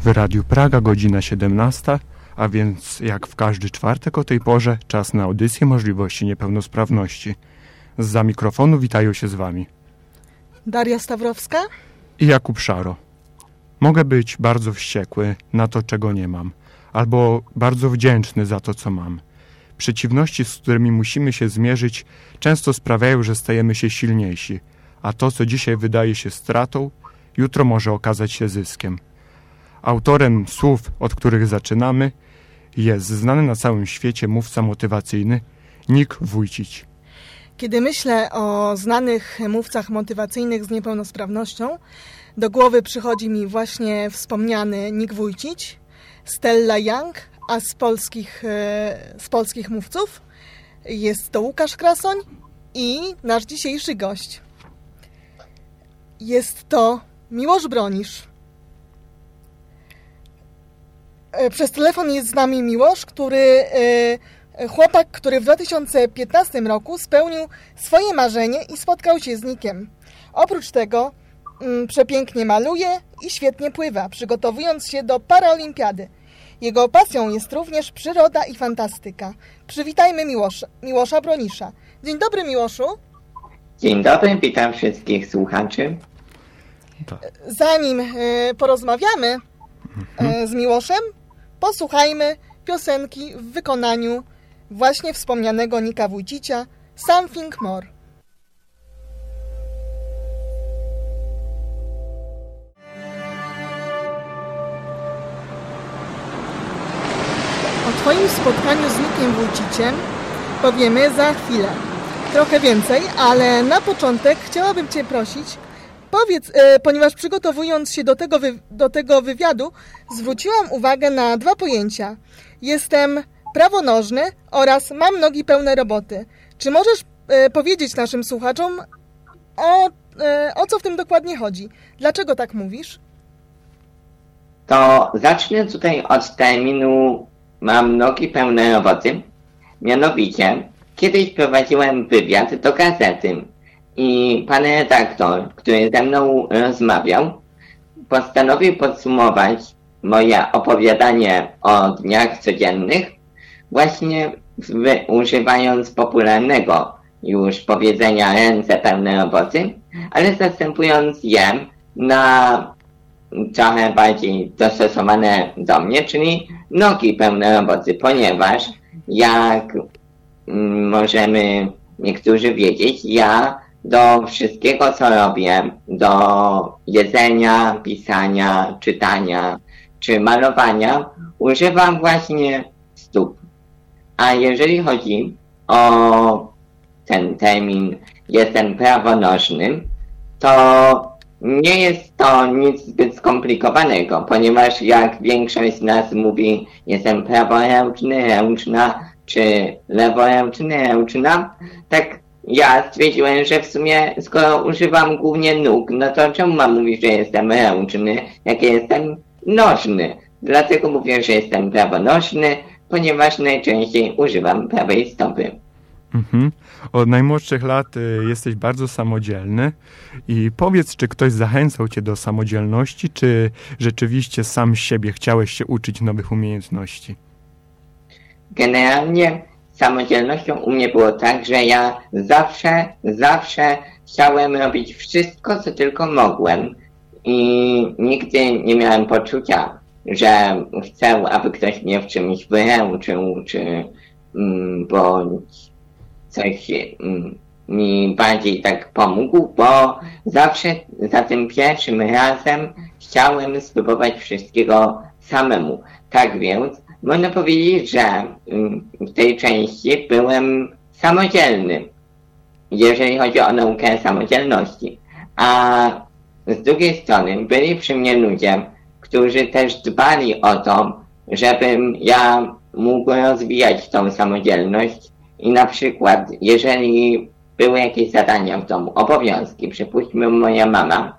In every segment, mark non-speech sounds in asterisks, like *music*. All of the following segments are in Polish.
W Radiu Praga godzina 17, a więc jak w każdy czwartek o tej porze czas na audycję możliwości niepełnosprawności. Za mikrofonu witają się z Wami Daria Stawrowska i Jakub Szaro. Mogę być bardzo wściekły na to, czego nie mam, albo bardzo wdzięczny za to, co mam. Przeciwności, z którymi musimy się zmierzyć, często sprawiają, że stajemy się silniejsi, a to, co dzisiaj wydaje się stratą, jutro może okazać się zyskiem. Autorem słów, od których zaczynamy, jest znany na całym świecie mówca motywacyjny Nick Wójcić. Kiedy myślę o znanych mówcach motywacyjnych z niepełnosprawnością, do głowy przychodzi mi właśnie wspomniany Nick Wójcić, Stella Young, a z polskich, e, z polskich mówców jest to Łukasz Krasoń i nasz dzisiejszy gość. Jest to Miłosz Bronisz. E, przez telefon jest z nami Miłosz, który e, chłopak, który w 2015 roku spełnił swoje marzenie i spotkał się z Nikiem. Oprócz tego mm, przepięknie maluje i świetnie pływa, przygotowując się do paraolimpiady. Jego pasją jest również przyroda i fantastyka. Przywitajmy Miłosza, Miłosza Bronisza. Dzień dobry Miłoszu. Dzień dobry, witam wszystkich słuchaczy. Zanim e, porozmawiamy e, z Miłoszem, posłuchajmy piosenki w wykonaniu właśnie wspomnianego Nika Wójcicia Something More. O Twoim spotkaniu z Nikiem Wójciciem powiemy za chwilę. Trochę więcej, ale na początek chciałabym Cię prosić, powiedz, e, ponieważ przygotowując się do tego, do tego wywiadu, zwróciłam uwagę na dwa pojęcia. Jestem prawonożny oraz mam nogi pełne roboty. Czy możesz e, powiedzieć naszym słuchaczom, o, e, o co w tym dokładnie chodzi? Dlaczego tak mówisz? To zacznę tutaj od terminu mam nogi pełne roboty. Mianowicie, kiedyś prowadziłem wywiad do gazety i pan redaktor, który ze mną rozmawiał, postanowił podsumować moje opowiadanie o dniach codziennych właśnie używając popularnego już powiedzenia ręce pełne roboty, ale zastępując je na trochę bardziej dostosowane do mnie, czyli nogi pełne roboty, ponieważ jak mm, możemy niektórzy wiedzieć, ja do wszystkiego, co robię, do jedzenia, pisania, czytania czy malowania, używam właśnie stóp. A jeżeli chodzi o ten termin jestem prawonożnym, to nie jest to nic zbyt skomplikowanego, ponieważ jak większość z nas mówi, jestem praworęczny, ręczna czy leworęczny, ręczna, tak ja stwierdziłem, że w sumie skoro używam głównie nóg, no to czemu mam mówić, że jestem ręczny, jak jestem nożny? Dlatego mówię, że jestem prawonożny, ponieważ najczęściej używam prawej stopy. Mhm. Od najmłodszych lat y, jesteś bardzo samodzielny i powiedz, czy ktoś zachęcał cię do samodzielności, czy rzeczywiście sam siebie chciałeś się uczyć nowych umiejętności? Generalnie samodzielnością u mnie było tak, że ja zawsze, zawsze chciałem robić wszystko, co tylko mogłem i nigdy nie miałem poczucia, że chcę, aby ktoś mnie w czymś wyręczył, czy mm, bądź coś mm, mi bardziej tak pomógł, bo zawsze za tym pierwszym razem chciałem spróbować wszystkiego samemu. Tak więc można powiedzieć, że mm, w tej części byłem samodzielny, jeżeli chodzi o naukę samodzielności. A z drugiej strony byli przy mnie ludzie, którzy też dbali o to, żebym ja mógł rozwijać tą samodzielność i na przykład, jeżeli były jakieś zadania w domu, obowiązki, przypuśćmy moja mama,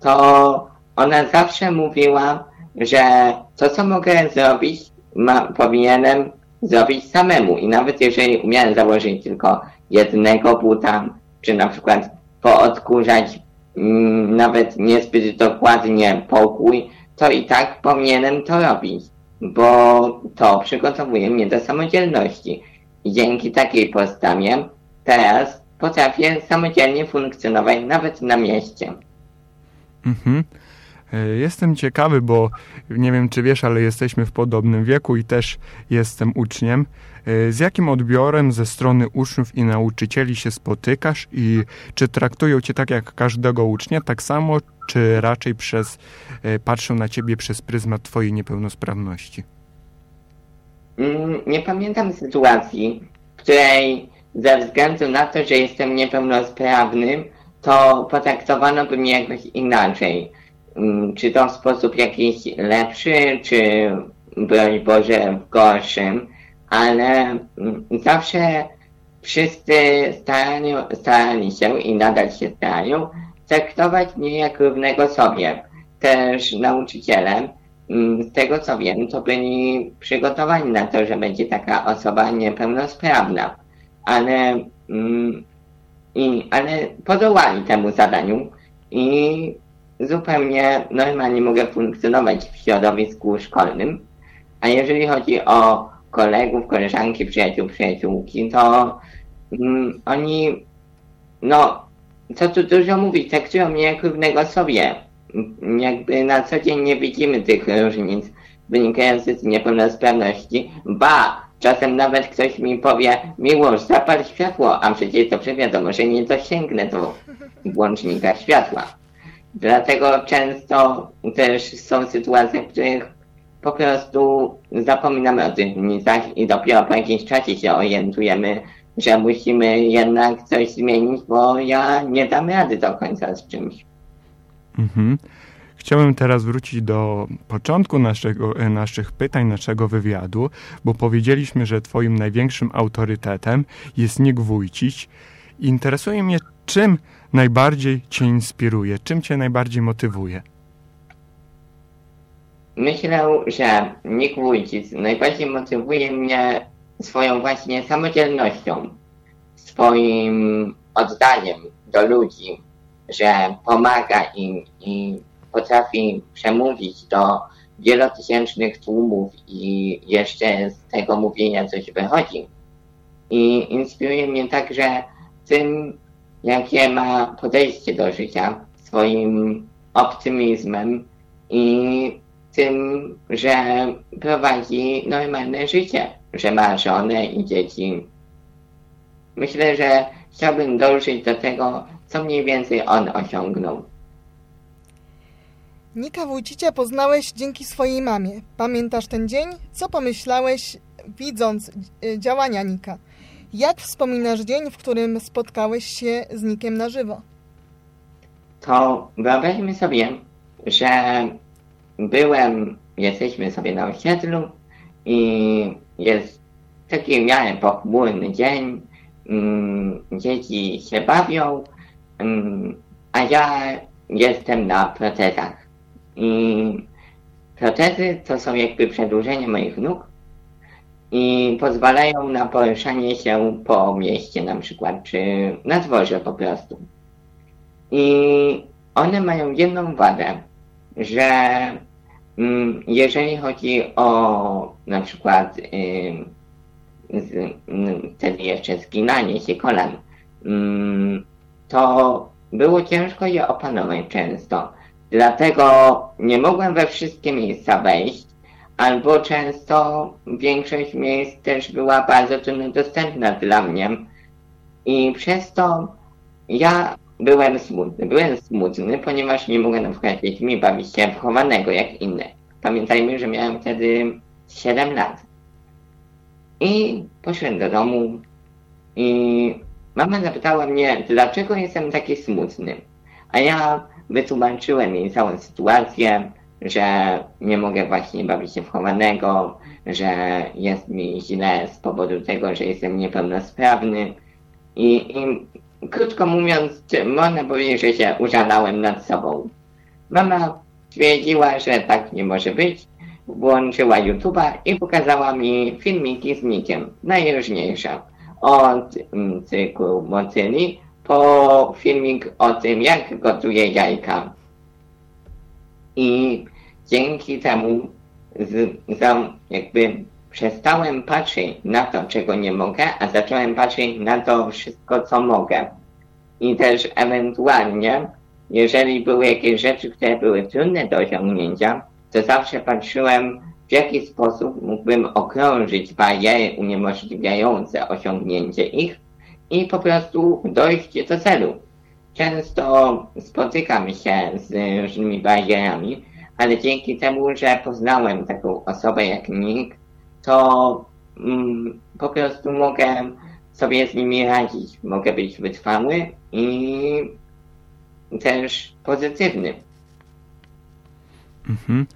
to ona zawsze mówiła, że to, co mogę zrobić, ma, powinienem zrobić samemu. I nawet jeżeli umiałem założyć tylko jednego buta, czy na przykład poodkurzać mm, nawet niezbyt dokładnie pokój, to i tak powinienem to robić, bo to przygotowuje mnie do samodzielności. I dzięki takiej postawie teraz potrafię samodzielnie funkcjonować nawet na mieście. Mhm. E, jestem ciekawy, bo nie wiem, czy wiesz, ale jesteśmy w podobnym wieku i też jestem uczniem. E, z jakim odbiorem ze strony uczniów i nauczycieli się spotykasz i czy traktują cię tak jak każdego ucznia, tak samo, czy raczej przez, e, patrzą na ciebie przez pryzmat twojej niepełnosprawności? Mm, nie pamiętam sytuacji, w której ze względu na to, że jestem niepełnosprawnym, to potraktowano by mnie jakoś inaczej. Mm, czy to sposób jakiś lepszy, czy broń Boże w gorszym, ale mm, zawsze wszyscy starali, starali się i nadal się starają traktować mnie jak równego sobie. Też nauczyciele, mm, z tego co wiem, to byli przygotowani na to, że będzie taka osoba niepełnosprawna, ale, i, ale podołali temu zadaniu i zupełnie normalnie mogę funkcjonować w środowisku szkolnym. A jeżeli chodzi o kolegów, koleżanki, przyjaciół, przyjaciółki, to mm, oni, no, co tu dużo mówić, traktują mnie jak równego sobie. Jakby na co dzień nie widzimy tych różnic wynikających z niepełnosprawności. Ba, czasem nawet ktoś mi powie, miłość, zapal światło, a przecież to wiadomo, że nie dosięgnę do włącznika światła. Dlatego często też są sytuacje, w których po prostu zapominamy o tych różnicach i dopiero po jakimś czasie się orientujemy, że musimy jednak coś zmienić, bo ja nie dam rady do końca z czymś. Mhm. Chciałbym teraz wrócić do początku naszego, e, naszych pytań, naszego wywiadu, bo powiedzieliśmy, że Twoim największym autorytetem jest Nick Wójcić. Interesuje mnie, czym najbardziej Cię inspiruje, czym Cię najbardziej motywuje. Myślę, że Nick Wójcic najbardziej motywuje mnie swoją właśnie samodzielnością, swoim oddaniem do ludzi, że pomaga im i potrafi przemówić do wielotysięcznych tłumów i jeszcze z tego mówienia coś wychodzi. I inspiruje mnie także tym, jakie ma podejście do życia, swoim optymizmem i tym, że prowadzi normalne życie, że ma żonę i dzieci. Myślę, że chciałbym dążyć do tego, co mniej więcej on osiągnął. Nika Wójcicia poznałeś dzięki swojej mamie. Pamiętasz ten dzień? Co pomyślałeś, widząc y, działania Nika? Jak wspominasz dzień, w którym spotkałeś się z Nikiem na żywo? To wyobraźmy sobie, że byłem, jesteśmy sobie na osiedlu i jest taki miarę pochmurny dzień, mm, dzieci się bawią, mm, a ja jestem na protezach. I protezy to są jakby przedłużenie moich nóg i pozwalają na poruszanie się po mieście na przykład, czy na dworze po prostu. I one mają jedną wadę, że mm, jeżeli chodzi o na przykład wtedy jeszcze zginanie się kolan, mm, to było ciężko je opanować często. Dlatego nie mogłem we wszystkie miejsca wejść, albo często większość miejsc też była bardzo trudno dostępna dla mnie. I przez to ja byłem smutny. Byłem smutny, ponieważ nie mogłem na przykład dziećmi bawić się wchowanego jak inne. Pamiętajmy, że miałem wtedy 7 lat. I poszedłem do domu i mama zapytała mnie, dlaczego jestem taki smutny. A ja wytłumaczyłem jej całą sytuację, że nie mogę właśnie bawić się w chowanego, że jest mi źle z powodu tego, że jestem niepełnosprawny. I, i krótko mówiąc, można powiedzieć, że się użalałem nad sobą. Mama stwierdziła, że tak nie może być, włączyła YouTube'a i pokazała mi filmiki z nikiem, najróżniejsze. Od mm, cyklu motyli po filmik o tym, jak gotuje jajka. I dzięki temu z, za, jakby przestałem patrzeć na to, czego nie mogę, a zacząłem patrzeć na to wszystko, co mogę. I też ewentualnie, jeżeli były jakieś rzeczy, które były trudne do osiągnięcia, to zawsze patrzyłem, w jaki sposób mógłbym okrążyć bariery uniemożliwiające osiągnięcie ich i po prostu dojść do celu. Często spotykam się z różnymi barierami, ale dzięki temu, że poznałem taką osobę jak Nick, to mm, po prostu mogę sobie z nimi radzić. Mogę być wytrwały i też pozytywny. Mhm.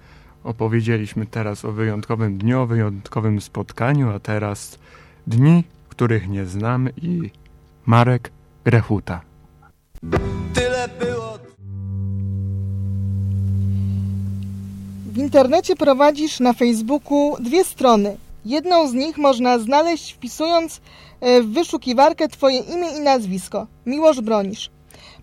Opowiedzieliśmy teraz o wyjątkowym dniu, o wyjątkowym spotkaniu, a teraz dni, których nie znam i Marek Grechuta. Tyle było. W internecie prowadzisz na Facebooku dwie strony. Jedną z nich można znaleźć wpisując e, w wyszukiwarkę Twoje imię i nazwisko. Miłosz Bronisz.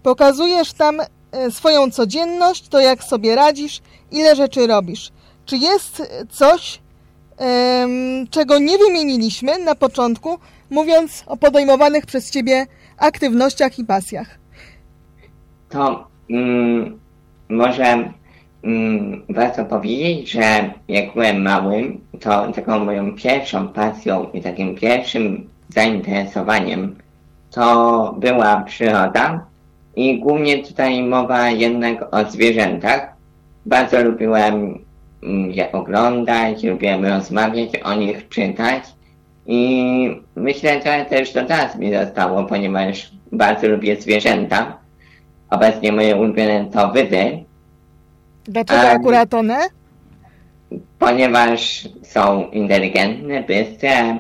Pokazujesz tam e, swoją codzienność, to jak sobie radzisz, ile rzeczy robisz. Czy jest coś, czego nie wymieniliśmy na początku, mówiąc o podejmowanych przez Ciebie aktywnościach i pasjach? To mm, może mm, warto powiedzieć, że jak byłem małym, to taką moją pierwszą pasją i takim pierwszym zainteresowaniem to była przyroda i głównie tutaj mowa jednak o zwierzętach. Bardzo lubiłem mm, je oglądać, lubiłem rozmawiać o nich, czytać i myślę, że też to teraz mi zostało, ponieważ bardzo lubię zwierzęta. Obecnie moje ulubione to wydy. Dlaczego um, akurat one? Ponieważ są inteligentne, bystre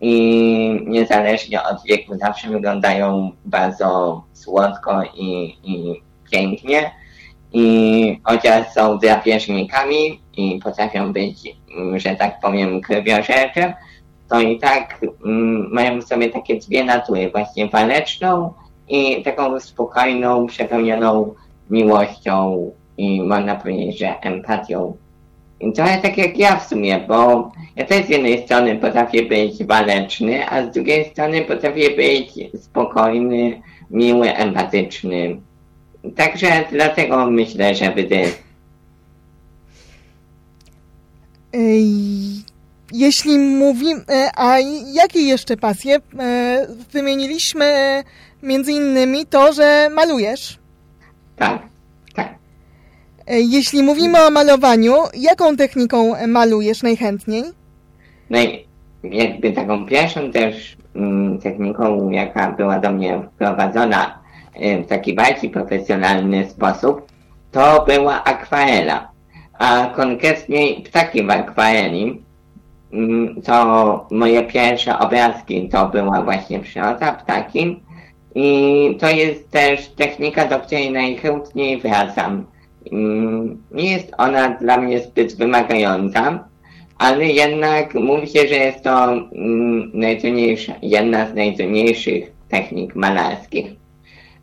i niezależnie od wieku zawsze wyglądają bardzo słodko i, i pięknie. I chociaż są drapieżnikami i potrafią być, że tak powiem, krwiożercze, to i tak mm, mają w sobie takie dwie natury, właśnie waleczną i taką spokojną, przepełnioną miłością i można powiedzieć, że empatią. I trochę tak jak ja w sumie, bo ja też z jednej strony potrafię być waleczny, a z drugiej strony potrafię być spokojny, miły, empatyczny. Także dlatego myślę, że wydy. Jeśli mówimy, a jakie jeszcze pasje? E, wymieniliśmy między innymi to, że malujesz. Tak, tak. E, jeśli mówimy o malowaniu, jaką techniką malujesz najchętniej? No i jakby taką pierwszą też mm, techniką, jaka była do mnie wprowadzona e, w taki bardziej profesjonalny sposób, to była akwarela. A konkretniej ptaki w akwareli, mm, to moje pierwsze obrazki to była właśnie przyroda, ptaki. I to jest też technika, do której najchętniej wracam. Mm, nie jest ona dla mnie zbyt wymagająca, ale jednak mówi się, że jest to mm, najtrudniejsza, jedna z najtrudniejszych technik malarskich.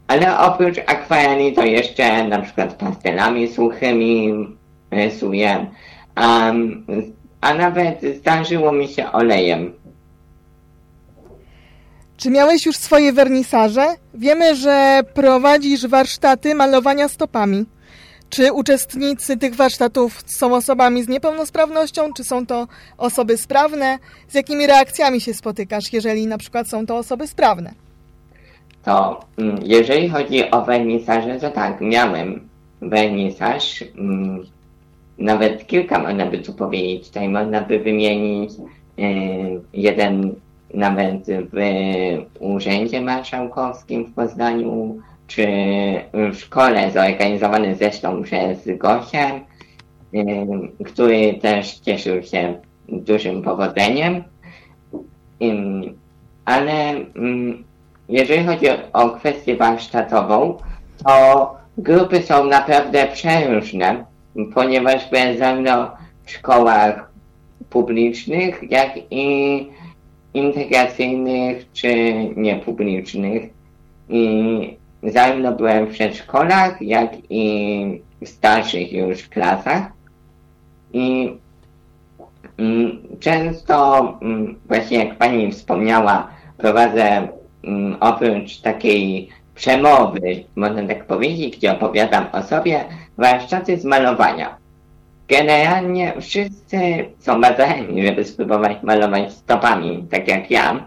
Ale oprócz akwareli to jeszcze na przykład pastelami suchymi rysuję, um, a nawet zdarzyło mi się olejem. Czy miałeś już swoje wernisaże? Wiemy, że prowadzisz warsztaty malowania stopami. Czy uczestnicy tych warsztatów są osobami z niepełnosprawnością, czy są to osoby sprawne? Z jakimi reakcjami się spotykasz, jeżeli na przykład są to osoby sprawne? To mm, jeżeli chodzi o wernisaże, to tak, miałem wernisaż, mm, nawet kilka można by tu powiedzieć. Tutaj można by wymienić y, jeden nawet w Urzędzie Marszałkowskim w Poznaniu, czy w szkole zorganizowany zresztą przez Gosię, który też cieszył się dużym powodzeniem. Ale jeżeli chodzi o kwestię warsztatową, to grupy są naprawdę przeróżne, ponieważ byłem zarówno w szkołach publicznych, jak i integracyjnych czy niepublicznych. I zarówno byłem w przedszkolach, jak i w starszych już klasach. I mm, często, mm, właśnie jak pani wspomniała, prowadzę mm, oprócz takiej przemowy, można tak powiedzieć, gdzie opowiadam o sobie, warsztaty z malowania. Generalnie wszyscy są chętni, żeby spróbować malować stopami, tak jak ja,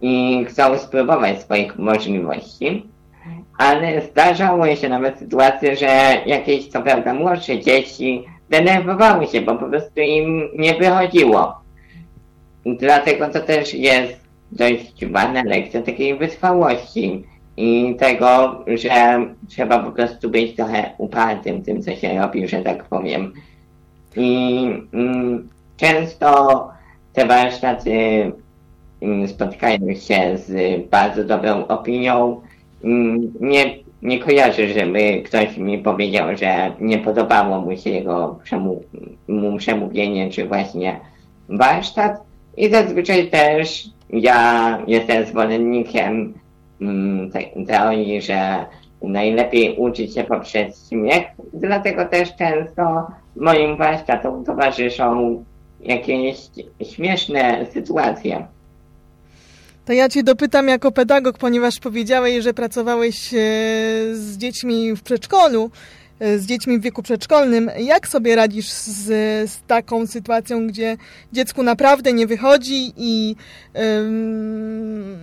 i chcą spróbować swoich możliwości, ale zdarzały się nawet sytuacje, że jakieś co prawda młodsze dzieci denerwowały się, bo po prostu im nie wychodziło. Dlatego to też jest dość ważna lekcja takiej wytrwałości i tego, że trzeba po prostu być trochę upartym tym, co się robi, że tak powiem. I mm, często te warsztaty mm, spotkają się z bardzo dobrą opinią. Mm, nie, nie kojarzę, żeby ktoś mi powiedział, że nie podobało mu się jego przemów przemówienie, czy właśnie warsztat. I zazwyczaj też ja jestem zwolennikiem teorii, że najlepiej uczyć się poprzez śmiech, dlatego też często moim warsztatom towarzyszą jakieś śmieszne sytuacje. To ja Cię dopytam jako pedagog, ponieważ powiedziałeś, że pracowałeś e, z dziećmi w przedszkolu, e, z dziećmi w wieku przedszkolnym. Jak sobie radzisz z, z taką sytuacją, gdzie dziecku naprawdę nie wychodzi i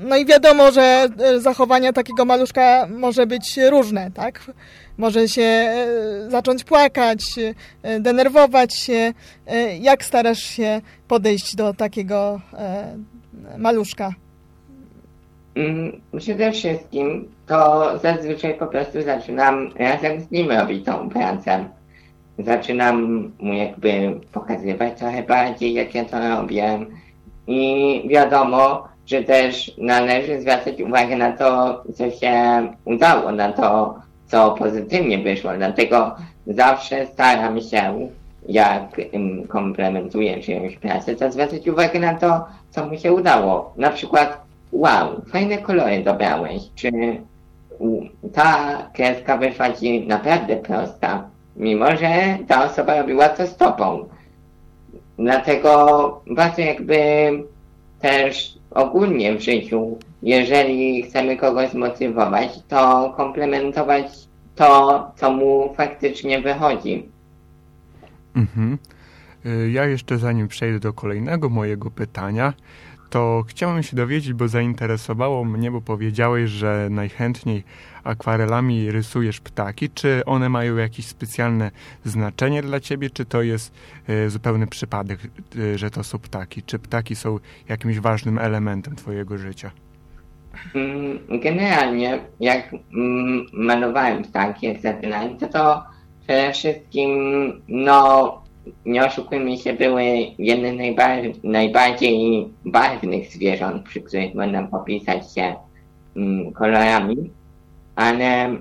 no i wiadomo, że e, zachowania takiego maluszka może być różne, tak? Może się e, zacząć płakać, e, denerwować się. E, jak starasz się podejść do takiego maluszka? Mm, przede wszystkim to zazwyczaj po prostu zaczynam razem z nim robić tą pracę. Zaczynam mu jakby pokazywać trochę bardziej, jak ja to robię. I wiadomo, że też należy zwracać uwagę na to, co się udało, na to, co pozytywnie wyszło. Dlatego zawsze staram się, jak komplementuję czyjąś pracę, to zwracać uwagę na to, co mi się udało. Na przykład, wow, fajne kolory dobrałeś, czy ta kreska wyszła ci naprawdę prosta, mimo że ta osoba robiła to stopą. Dlatego bardzo jakby też ogólnie w życiu, jeżeli chcemy kogoś zmotywować, to komplementować to, co mu faktycznie wychodzi. Mhm. Y, ja jeszcze zanim przejdę do kolejnego mojego pytania, to chciałem się dowiedzieć, bo zainteresowało mnie, bo powiedziałeś, że najchętniej akwarelami rysujesz ptaki. Czy one mają jakieś specjalne znaczenie dla ciebie, czy to jest y, zupełny przypadek, y, że to są ptaki? Czy ptaki są jakimś ważnym elementem twojego życia? Mm, generalnie, jak mm, malowałem ptaki, jak zaczynałem, to to przede wszystkim, no, nie oszukujmy się, były jedne najbardziej, najbardziej barwnych zwierząt, przy których można popisać się mm, kolorami, ale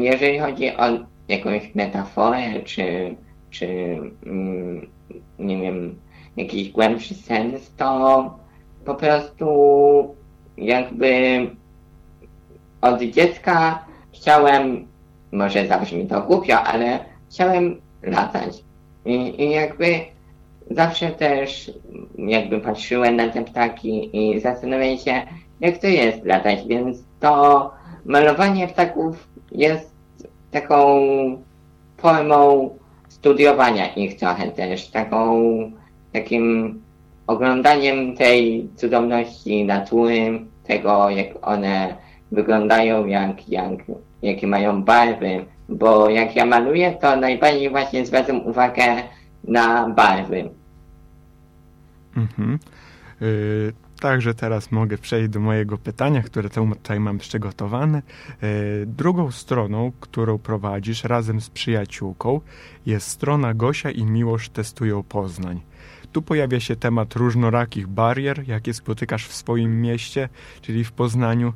jeżeli chodzi o jakąś metaforę, czy, czy nie wiem, jakiś głębszy sens, to po prostu jakby od dziecka chciałem, może zabrzmi to głupio, ale chciałem latać. I, I jakby zawsze też jakby patrzyłem na te ptaki i zastanawiałem się, jak to jest latać, więc to malowanie ptaków jest taką formą studiowania ich trochę też, taką takim oglądaniem tej cudowności natury, tego jak one wyglądają, jak, jak, jakie mają barwy, bo jak ja maluję, to najbardziej właśnie zwracam uwagę na barwy. Mhm. Yy, także teraz mogę przejść do mojego pytania, które tutaj mam przygotowane. Yy, drugą stroną, którą prowadzisz razem z przyjaciółką, jest strona Gosia i Miłosz testują Poznań. Tu pojawia się temat różnorakich barier, jakie spotykasz w swoim mieście, czyli w Poznaniu.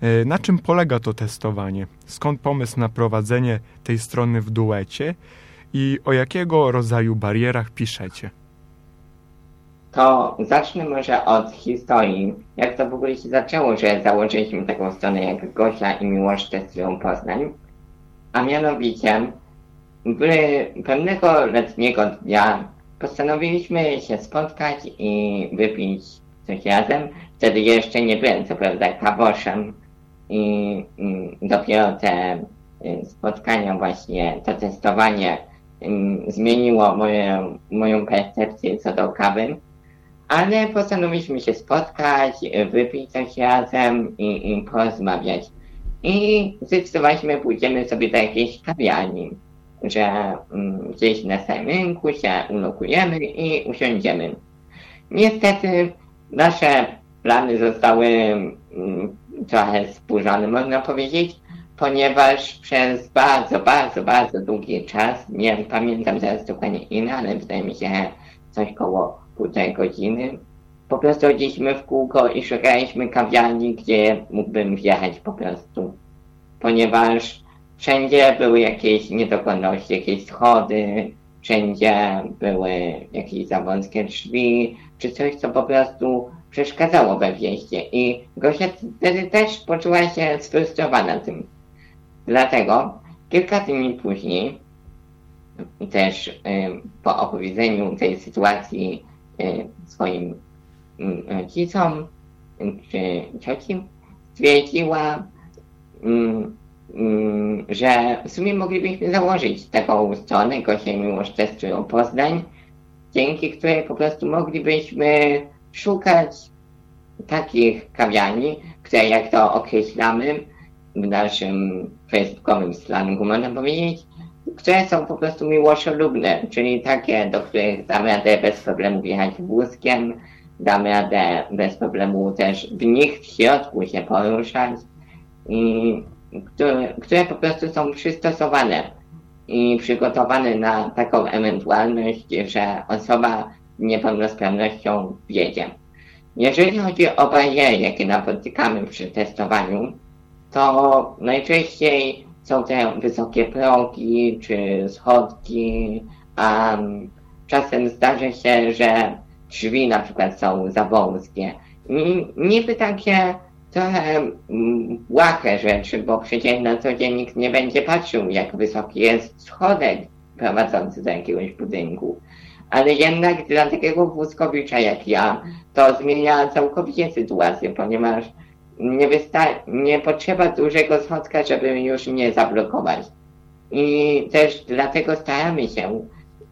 E, na czym polega to testowanie? Skąd pomysł na prowadzenie tej strony w duecie i o jakiego rodzaju barierach piszecie? To zacznę może od historii. Jak to w ogóle się zaczęło, że założyliśmy taką stronę jak Gosia i Miłość testują Poznań. A mianowicie pewnego letniego dnia postanowiliśmy się spotkać i wypić coś razem. Wtedy jeszcze nie byłem co prawda kawoszem i dopiero te y, spotkania właśnie, to testowanie zmieniło moją, moją percepcję co do kawy. Ale postanowiliśmy się spotkać, wypić coś razem i, i porozmawiać. I zdecydowaliśmy, pójdziemy sobie do jakiejś kawiarni, że um, gdzieś na samym rynku się ulokujemy i usiądziemy. Niestety nasze plany zostały um, trochę spurzone, można powiedzieć, ponieważ przez bardzo, bardzo, bardzo długi czas, nie pamiętam teraz dokładnie ile, ale wydaje mi się coś koło półtorej godziny, po prostu chodziliśmy w kółko i szukaliśmy kawiarni, gdzie mógłbym wjechać po prostu. Ponieważ wszędzie były jakieś niedokonności, jakieś schody, wszędzie były jakieś za drzwi, czy coś, co po prostu przeszkadzało we wjeździe. I Gosia wtedy też poczuła się sfrustrowana tym. Dlatego kilka dni później, też y, po opowiedzeniu tej sytuacji y, swoim Mm, rodzicom czy cioci stwierdziła, mm, mm, że w sumie moglibyśmy założyć taką stronę Gosia Miłość Testują Poznań, dzięki której po prostu moglibyśmy szukać takich kawiarni, które jak to określamy w naszym facebookowym slangu, można powiedzieć, które są po prostu miłościolubne, czyli takie, do których damy radę bez problemu wjechać wózkiem, damy radę bez problemu też w nich w środku się poruszać i które, które po prostu są przystosowane i przygotowane na taką ewentualność, że osoba niepełnosprawnością wjedzie. Jeżeli chodzi o bariery, jakie napotykamy przy testowaniu, to najczęściej są te wysokie progi czy schodki, a czasem zdarza się, że drzwi na przykład są za wąskie. Niby takie trochę błahe rzeczy, bo przecież na co dzień nikt nie będzie patrzył, jak wysoki jest schodek prowadzący do jakiegoś budynku. Ale jednak dla takiego wózkowicza jak ja, to zmienia całkowicie sytuację, ponieważ nie, nie potrzeba dużego schodka, żeby już nie zablokować. I też dlatego staramy się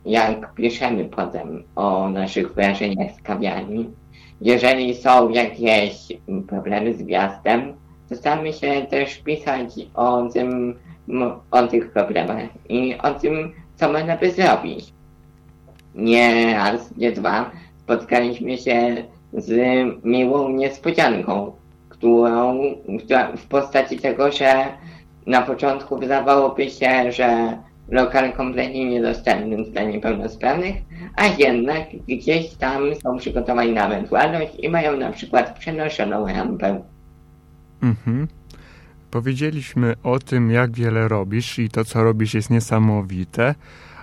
jak piszemy potem o naszych wrażeniach z kawiarni. Jeżeli są jakieś problemy z wjazdem, to staramy się też pisać o tym, o tych problemach i o tym, co można by zrobić. Nie raz, nie dwa spotkaliśmy się z miłą niespodzianką, którą w postaci tego, że na początku wydawałoby się, że lokal kompletnie niedostępnym dla niepełnosprawnych, a jednak gdzieś tam są przygotowani na ewentualność i mają na przykład przenoszoną rampę. Mhm. Powiedzieliśmy o tym, jak wiele robisz i to, co robisz jest niesamowite,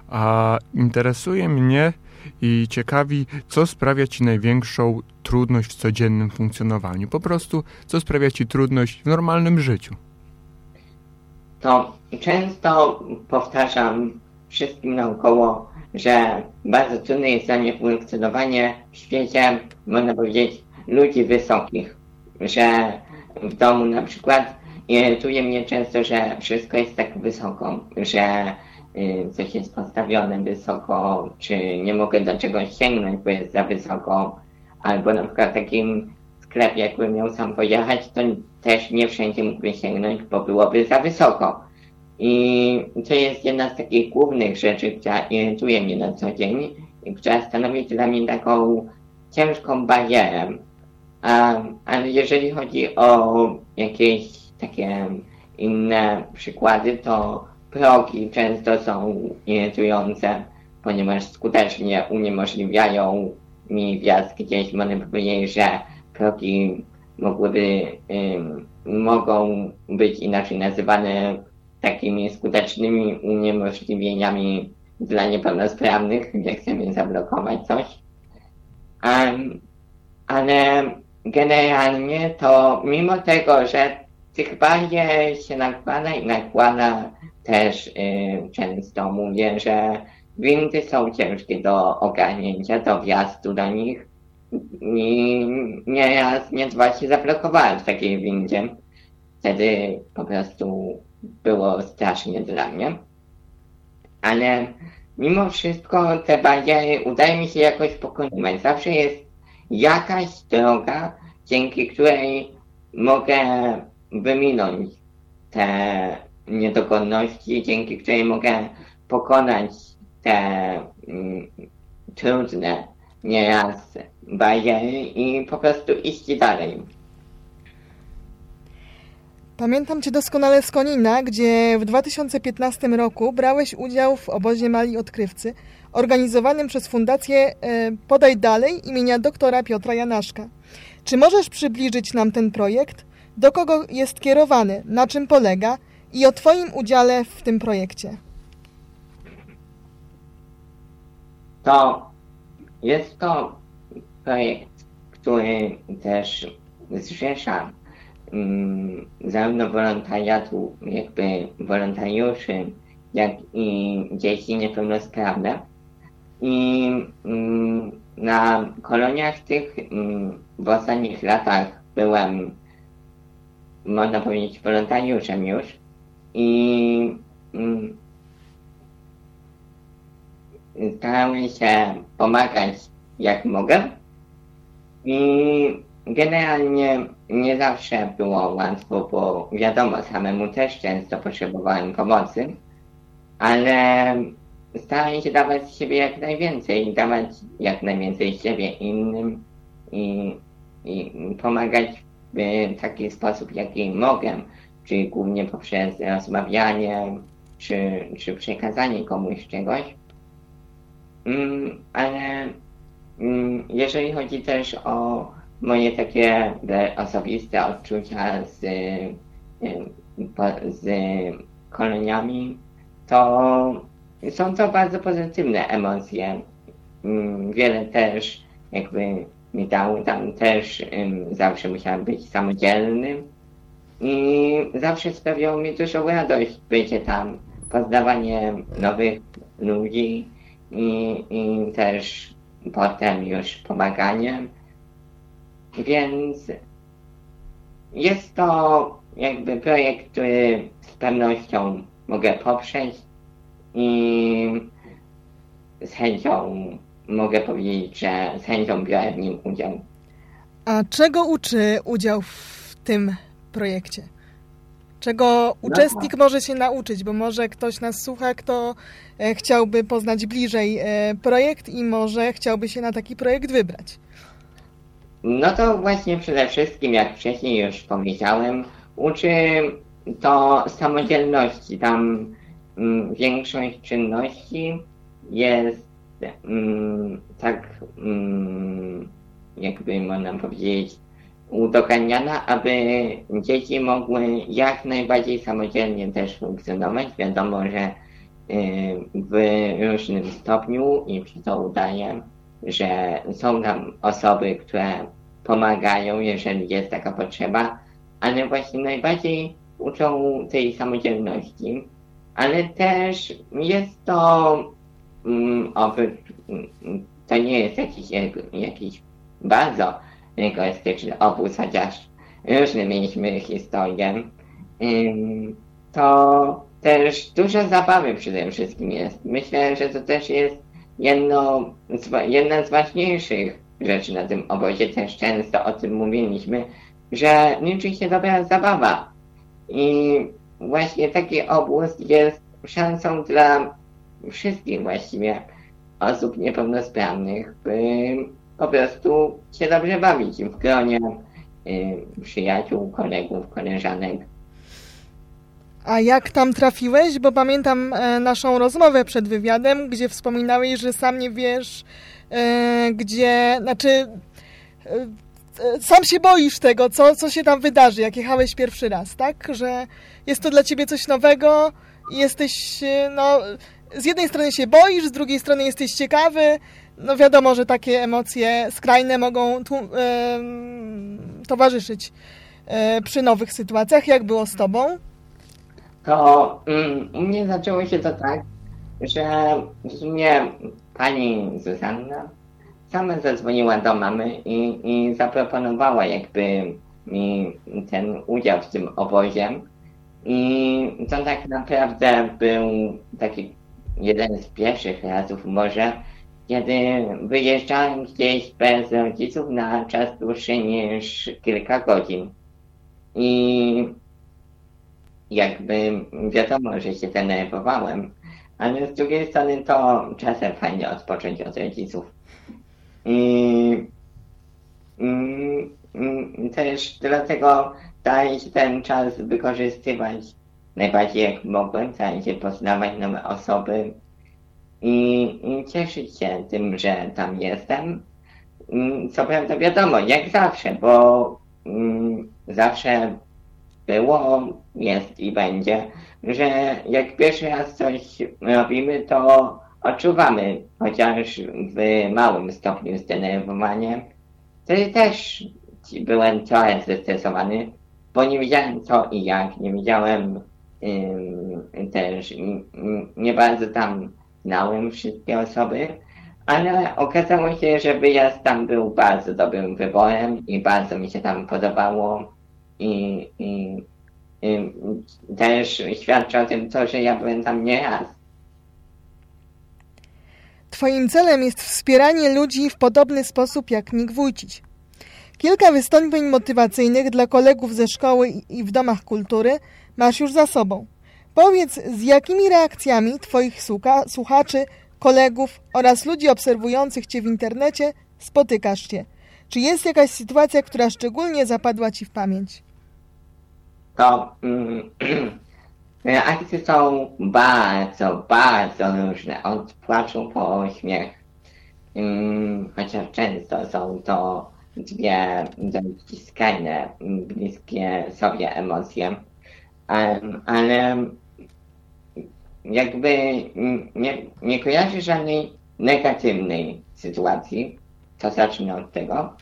a interesuje mnie i ciekawi, co sprawia Ci największą trudność w codziennym funkcjonowaniu. Po prostu, co sprawia Ci trudność w normalnym życiu to często powtarzam wszystkim naokoło, że bardzo trudne jest dla mnie funkcjonowanie w świecie, można powiedzieć, ludzi wysokich. Że w domu na przykład irytuje mnie często, że wszystko jest tak wysoko, że coś jest postawione wysoko, czy nie mogę do czegoś sięgnąć, bo jest za wysoko, albo na przykład takim sklepie, jakbym miał sam pojechać, to też nie wszędzie mógłbym sięgnąć, bo byłoby za wysoko. I to jest jedna z takich głównych rzeczy, która irytuje mnie na co dzień i która stanowi dla mnie taką ciężką barierę. Ale jeżeli chodzi o jakieś takie inne przykłady, to progi często są irytujące, ponieważ skutecznie uniemożliwiają mi wjazd gdzieś. Można powiedzieć, że progi mogłyby, mogą być inaczej nazywane takimi skutecznymi uniemożliwieniami dla niepełnosprawnych, gdzie chcemy zablokować coś. Um, ale generalnie to mimo tego, że tych barier się nakłada i nakłada też y, często mówię, że windy są ciężkie do ogarnięcia, do wjazdu do nich. I nieraz nie dwa się zablokowałem w takiej windzie. Wtedy po prostu było strasznie dla mnie. Ale mimo wszystko te bariery udaje mi się jakoś pokonywać. Zawsze jest jakaś droga, dzięki której mogę wyminąć te niedogodności, dzięki której mogę pokonać te mm, trudne nieraz bariery i po prostu iść dalej. Pamiętam Cię doskonale z Konina, gdzie w 2015 roku brałeś udział w obozie Mali Odkrywcy, organizowanym przez Fundację e, Podaj Dalej imienia doktora Piotra Janaszka. Czy możesz przybliżyć nam ten projekt? Do kogo jest kierowany? Na czym polega? I o Twoim udziale w tym projekcie. To jest to projekt, który też zrzesza um, zarówno wolontariatu, jakby wolontariuszy, jak i dzieci niepełnosprawne. I um, na koloniach tych um, w ostatnich latach byłem, można powiedzieć, wolontariuszem już. I starałem się pomagać jak mogę. I generalnie nie zawsze było łatwo, bo wiadomo, samemu też często potrzebowałem pomocy, ale starałem się dawać siebie jak najwięcej, dawać jak najwięcej siebie innym i, i pomagać w taki sposób, jaki mogę, czyli głównie poprzez rozmawianie, czy, czy przekazanie komuś czegoś. Mm, ale mm, jeżeli chodzi też o moje takie osobiste odczucia z, y, z koloniami, to są to bardzo pozytywne emocje. Mm, wiele też jakby mi dało tam też zawsze musiałem być samodzielnym i zawsze sprawiało mi dużą radość bycie tam, poznawanie nowych ludzi, i, i też potem już pomaganiem. Więc jest to jakby projekt, który z pewnością mogę poprzeć i z chęcią mogę powiedzieć, że z chęcią biorę w nim udział. A czego uczy udział w tym projekcie? czego uczestnik może się nauczyć, bo może ktoś nas słucha, kto e, chciałby poznać bliżej e, projekt i może chciałby się na taki projekt wybrać. No to właśnie przede wszystkim, jak wcześniej już powiedziałem, uczy to samodzielności. Tam mm, większość czynności jest mm, tak, mm, jakby można powiedzieć, udoganiana, aby dzieci mogły jak najbardziej samodzielnie też funkcjonować. Wiadomo, że y, w różnym stopniu i przy to udaje, że są tam osoby, które pomagają, jeżeli jest taka potrzeba, ale właśnie najbardziej uczą tej samodzielności, ale też jest to um, oprócz, to nie jest jakiś, jakiś bardzo egoistyczny obóz, chociaż różne mieliśmy historię, to też dużo zabawy przede wszystkim jest. Myślę, że to też jest jedno, jedna z ważniejszych rzeczy na tym obozie, też często o tym mówiliśmy, że liczy się dobra zabawa. I właśnie taki obóz jest szansą dla wszystkich właściwie osób niepełnosprawnych, by po prostu się dobrze bawić w gronie y, przyjaciół, kolegów, koleżanek. A jak tam trafiłeś? Bo pamiętam e, naszą rozmowę przed wywiadem, gdzie wspominałeś, że sam nie wiesz, e, gdzie, znaczy, e, sam się boisz tego, co, co się tam wydarzy, jak jechałeś pierwszy raz, tak? Że jest to dla ciebie coś nowego i jesteś, no, z jednej strony się boisz, z drugiej strony jesteś ciekawy, no wiadomo, że takie emocje skrajne mogą tu, towarzyszyć e, przy nowych sytuacjach. Jak było z Tobą? to mm, u mnie zaczęło się to tak, że w sumie pani Zuzanna sama zadzwoniła do mamy i, i zaproponowała jakby mi ten udział w tym obozie. I to tak naprawdę był taki jeden z pierwszych razów może, kiedy wyjeżdżałem gdzieś bez rodziców na czas dłuższy niż kilka godzin. I jakby wiadomo, że się denerwowałem, ale z drugiej strony to czasem fajnie odpocząć od rodziców. I, też dlatego starałem się ten czas wykorzystywać najbardziej jak mogłem, starałem się poznawać nowe osoby i, cieszyć się tym, że tam jestem. Co prawda wiadomo, jak zawsze, bo mm, zawsze było, jest i będzie, że jak pierwszy raz coś robimy, to odczuwamy, chociaż w małym stopniu zdenerwowanie. Wtedy też byłem trochę zestresowany, bo nie wiedziałem co i jak, nie wiedziałem też, nie bardzo tam znałem wszystkie osoby, ale okazało się, że wyjazd tam był bardzo dobrym wyborem i bardzo mi się tam podobało i, i, i też świadczy o tym to, że ja byłem tam nie raz. Twoim celem jest wspieranie ludzi w podobny sposób jak Nick Wójcić. Kilka wystąpień motywacyjnych dla kolegów ze szkoły i w domach kultury masz już za sobą. Powiedz, z jakimi reakcjami Twoich słuchaczy, kolegów oraz ludzi obserwujących Cię w internecie spotykasz się. Czy jest jakaś sytuacja, która szczególnie zapadła Ci w pamięć? To mm, *clears throat* reakcje są bardzo, bardzo różne. Od płaczu po śmiech. Mm, chociaż często są to dwie dość skrajne, bliskie sobie emocje. ale jakby nie, nie kojarzy żadnej negatywnej sytuacji, to zacznę od tego,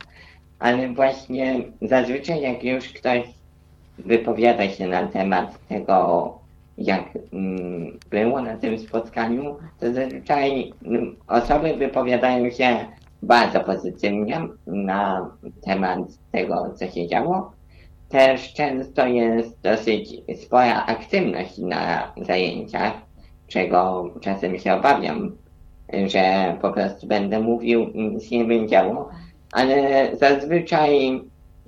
ale właśnie zazwyczaj jak już ktoś wypowiada się na temat tego, jak mm, było na tym spotkaniu, to zazwyczaj mm, osoby wypowiadają się bardzo pozytywnie na temat tego, co się działo. Też często jest dosyć spora aktywność na zajęciach, czego czasem się obawiam, że po prostu będę mówił i nic nie będzie działo, ale zazwyczaj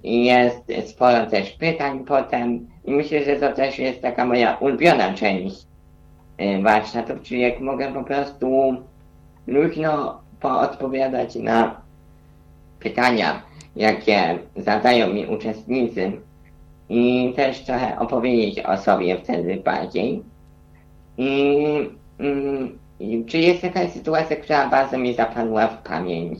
jest sporo też pytań potem i myślę, że to też jest taka moja ulubiona część y, warsztatów, czyli jak mogę po prostu luźno poodpowiadać na pytania, jakie zadają mi uczestnicy i też trochę opowiedzieć o sobie wtedy bardziej. I, mm, i czy jest jakaś sytuacja, która bardzo mi zapadła w pamięć?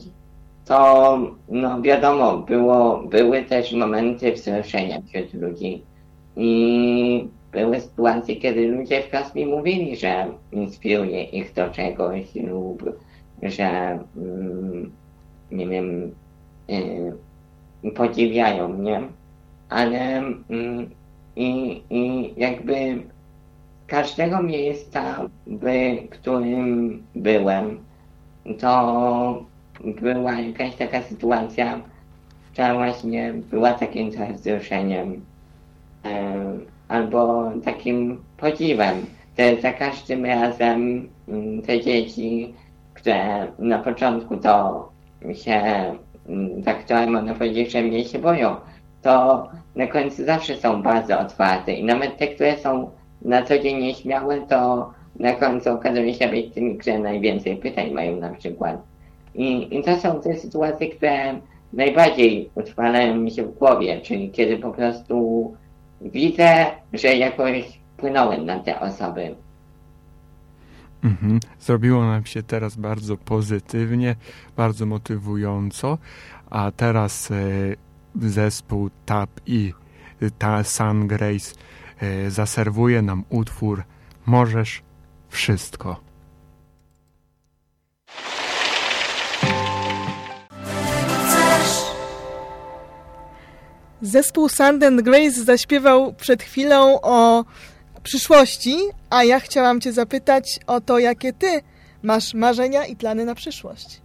To, no wiadomo, było, były też momenty wzruszenia wśród ludzi. I były sytuacje, kiedy ludzie wprost mi mówili, że inspiruje ich do czegoś lub że mm, nie wiem, y, podziwiają mnie, ale mm, i, i jakby każdego miejsca, w którym byłem, to była jakaś taka sytuacja, która właśnie była takim wzruszeniem albo takim podziwem, że za każdym razem mm, te dzieci że na początku to się mm, tak trochę można powiedzieć, że mnie się boją, to na końcu zawsze są bardzo otwarte i nawet te, które są na co dzień nieśmiałe, to na końcu okazuje się być tymi, które najwięcej pytań mają na przykład. I, I to są te sytuacje, które najbardziej utrwalają mi się w głowie, czyli kiedy po prostu widzę, że jakoś wpłynąłem na te osoby. Mhm. Zrobiło nam się teraz bardzo pozytywnie, bardzo motywująco, a teraz e, zespół Tap i ta Sun Grace e, zaserwuje nam utwór Możesz wszystko. Zespół Sand and Grace zaśpiewał przed chwilą o przyszłości, a ja chciałam Cię zapytać o to, jakie Ty masz marzenia i plany na przyszłość.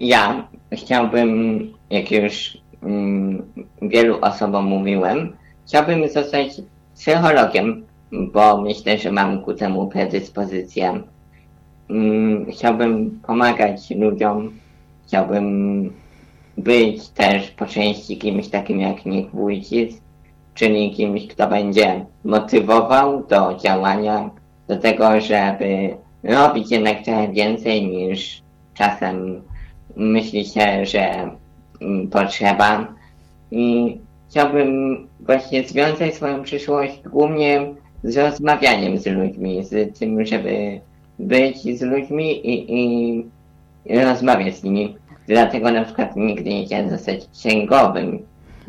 Ja chciałbym, jak już mm, wielu osobom mówiłem, chciałbym zostać psychologiem, bo myślę, że mam ku temu predyspozycję. Mm, chciałbym pomagać ludziom, chciałbym być też po części kimś takim jak Nick Wójcic, czyli kimś, kto będzie motywował do działania, do tego, żeby robić jednak trochę więcej niż czasem myśli się, że mm, potrzeba. I chciałbym właśnie związać swoją przyszłość głównie z rozmawianiem z ludźmi, z tym, żeby być z ludźmi i, i, rozmawiać z nimi. Dlatego na przykład nigdy nie chciałem zostać księgowym.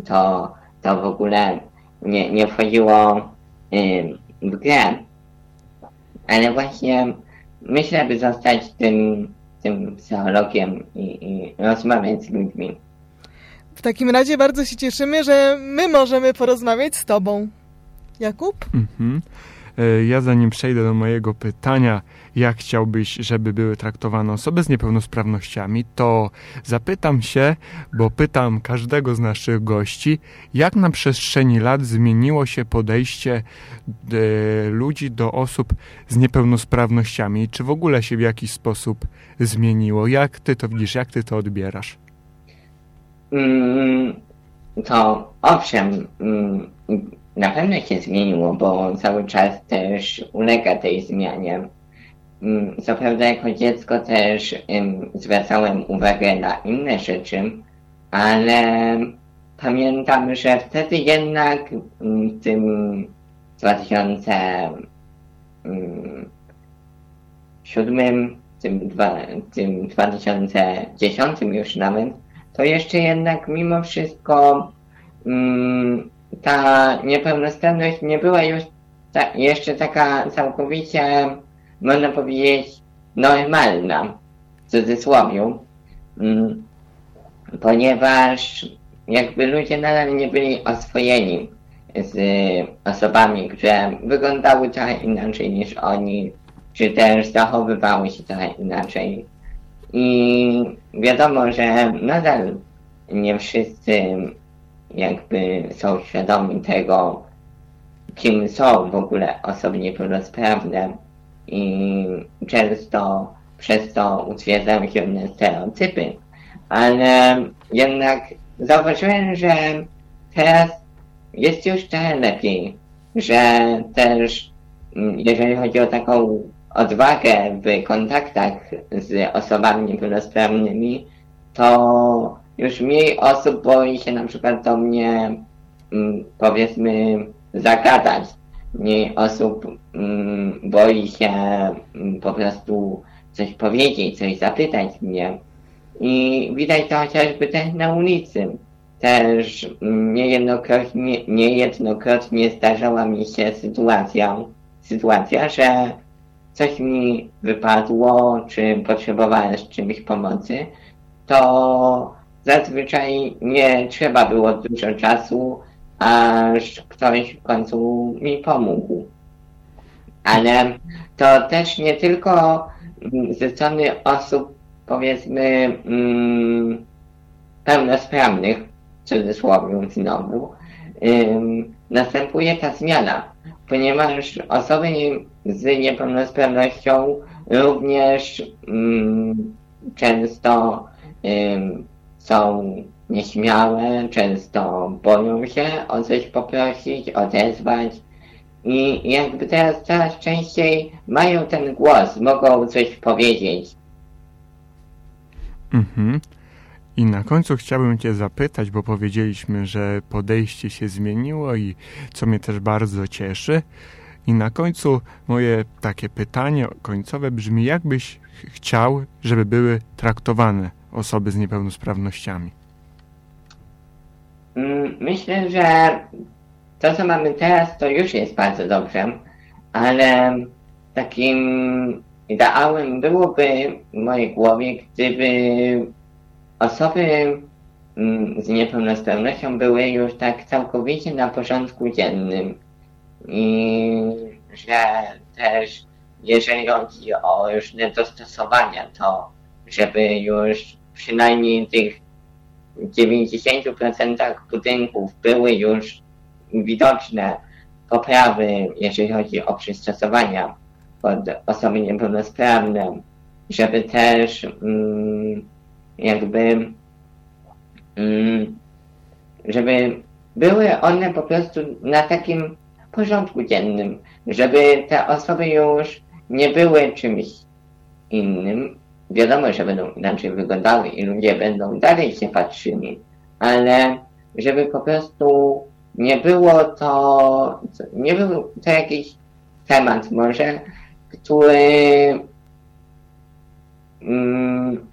To, to w ogóle nie, nie wchodziło w grę. Ale właśnie myślę, by zostać tym, tym psychologiem i, i rozmawiać z ludźmi. W takim razie bardzo się cieszymy, że my możemy porozmawiać z Tobą. Jakub? Mhm. E, ja zanim przejdę do mojego pytania, jak chciałbyś, żeby były traktowane osoby z niepełnosprawnościami, to zapytam się, bo pytam każdego z naszych gości, jak na przestrzeni lat zmieniło się podejście e, ludzi do osób z niepełnosprawnościami? Czy w ogóle się w jakiś sposób zmieniło? Jak ty to widzisz, jak ty to odbierasz? Mm, to owszem, mm, na pewno się zmieniło, bo cały czas też ulega tej zmianie. Mm, co prawda jako dziecko też zwracałem uwagę na inne rzeczy, ale pamiętam, że wtedy jednak w tym 2007, tym, dwa, tym 2010 już nawet, to jeszcze jednak mimo wszystko mm, ta niepełnosprawność nie była już ta, jeszcze taka całkowicie, można powiedzieć, normalna, w cudzysłowie, mm, ponieważ jakby ludzie nadal nie byli oswojeni z osobami, które wyglądały trochę inaczej niż oni, czy też zachowywały się trochę inaczej. I wiadomo, że nadal nie wszyscy jakby są świadomi tego, kim są w ogóle osoby niepełnosprawne i często przez to utwierdzają się pewne stereotypy. Ale jednak zauważyłem, że teraz jest już trochę lepiej, że też mm, jeżeli chodzi o taką odwagę w kontaktach z osobami niepełnosprawnymi, to już mniej osób boi się na przykład do mnie, mm, powiedzmy, zagadać. Mniej osób mm, boi się mm, po prostu coś powiedzieć, coś zapytać mnie. I widać to chociażby też na ulicy. Też niejednokrotnie, niejednokrotnie zdarzała mi się sytuacja, sytuacja, że coś mi wypadło, czy potrzebowałem z czymś pomocy, to zazwyczaj nie trzeba było dużo czasu, aż ktoś w końcu mi pomógł. Ale to też nie tylko ze strony osób, powiedzmy, mm, pełnosprawnych, w cudzysłowie znowu, następuje ta zmiana, ponieważ osoby z niepełnosprawnością również ym, często ym, są nieśmiałe, często boją się o coś poprosić, odezwać i jakby teraz coraz częściej mają ten głos, mogą coś powiedzieć. Mhm. I na końcu chciałbym Cię zapytać, bo powiedzieliśmy, że podejście się zmieniło i co mnie też bardzo cieszy. I na końcu moje takie pytanie końcowe brzmi, jak byś chciał, żeby były traktowane osoby z niepełnosprawnościami? Mm, myślę, że to, co mamy teraz, to już jest bardzo dobrze, ale takim ideałem byłoby w mojej głowie, gdyby osoby mm, z niepełnosprawnością były już tak całkowicie na porządku dziennym. i że też jeżeli chodzi o różne dostosowania, to żeby już przynajmniej tych 90% budynków były już widoczne poprawy, jeżeli chodzi o przystosowania pod osoby niepełnosprawne, żeby też mm, jakby mm, żeby były one po prostu na takim porządku dziennym, żeby te osoby już nie były czymś innym. Wiadomo, że będą inaczej wyglądały i ludzie będą dalej się patrzyli, ale żeby po prostu nie było to, nie był to jakiś temat może, który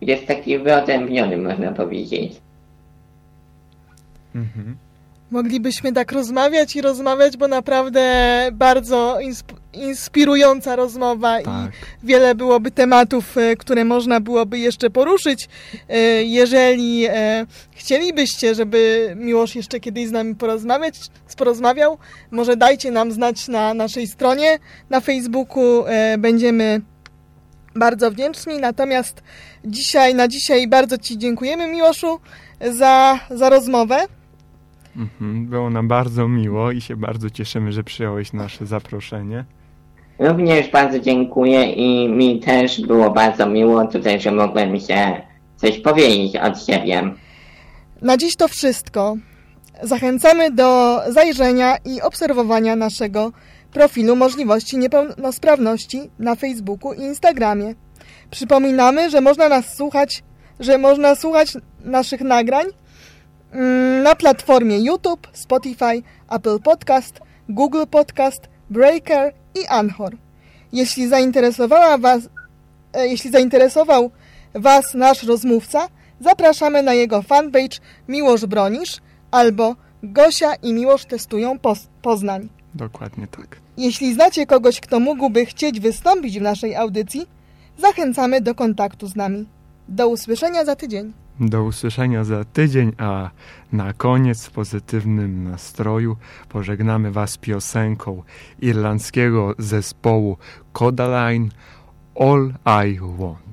jest taki wyodrębniony, można powiedzieć. Mhm. Moglibyśmy tak rozmawiać i rozmawiać, bo naprawdę bardzo inspirująca rozmowa tak. i wiele byłoby tematów, e, które można byłoby jeszcze poruszyć. E, jeżeli e, chcielibyście, żeby Miłosz jeszcze kiedyś z nami porozmawiać, porozmawiał, może dajcie nam znać na naszej stronie na Facebooku. Będziemy bardzo wdzięczni. Natomiast dzisiaj, na dzisiaj bardzo Ci dziękujemy, Miłoszu, za, za rozmowę. Mhm, było nam bardzo miło i się bardzo cieszymy, że przyjąłeś nasze zaproszenie. Również bardzo dziękuję i mi też było bardzo miło tutaj, że mogłem się coś powiedzieć od siebie. Na dziś to wszystko. Zachęcamy do zajrzenia i obserwowania naszego profilu możliwości niepełnosprawności na Facebooku i Instagramie. Przypominamy, że można nas słuchać, że można słuchać naszych nagrań Mm, na platformie YouTube, Spotify, Apple Podcast, Google Podcast, Breaker i Anchor. Jeśli zainteresowała was, e, jeśli zainteresował Was nasz rozmówca, zapraszamy na jego fanpage Miłosz Bronisz albo Gosia i Miłosz testują Poznań. Dokładnie tak. Jeśli znacie kogoś, kto mógłby chcieć wystąpić w naszej audycji, zachęcamy do kontaktu z nami. Do usłyszenia za tydzień. Do usłyszenia za tydzień, a na koniec w pozytywnym nastroju pożegnamy Was piosenką irlandzkiego zespołu Codaline All I Want.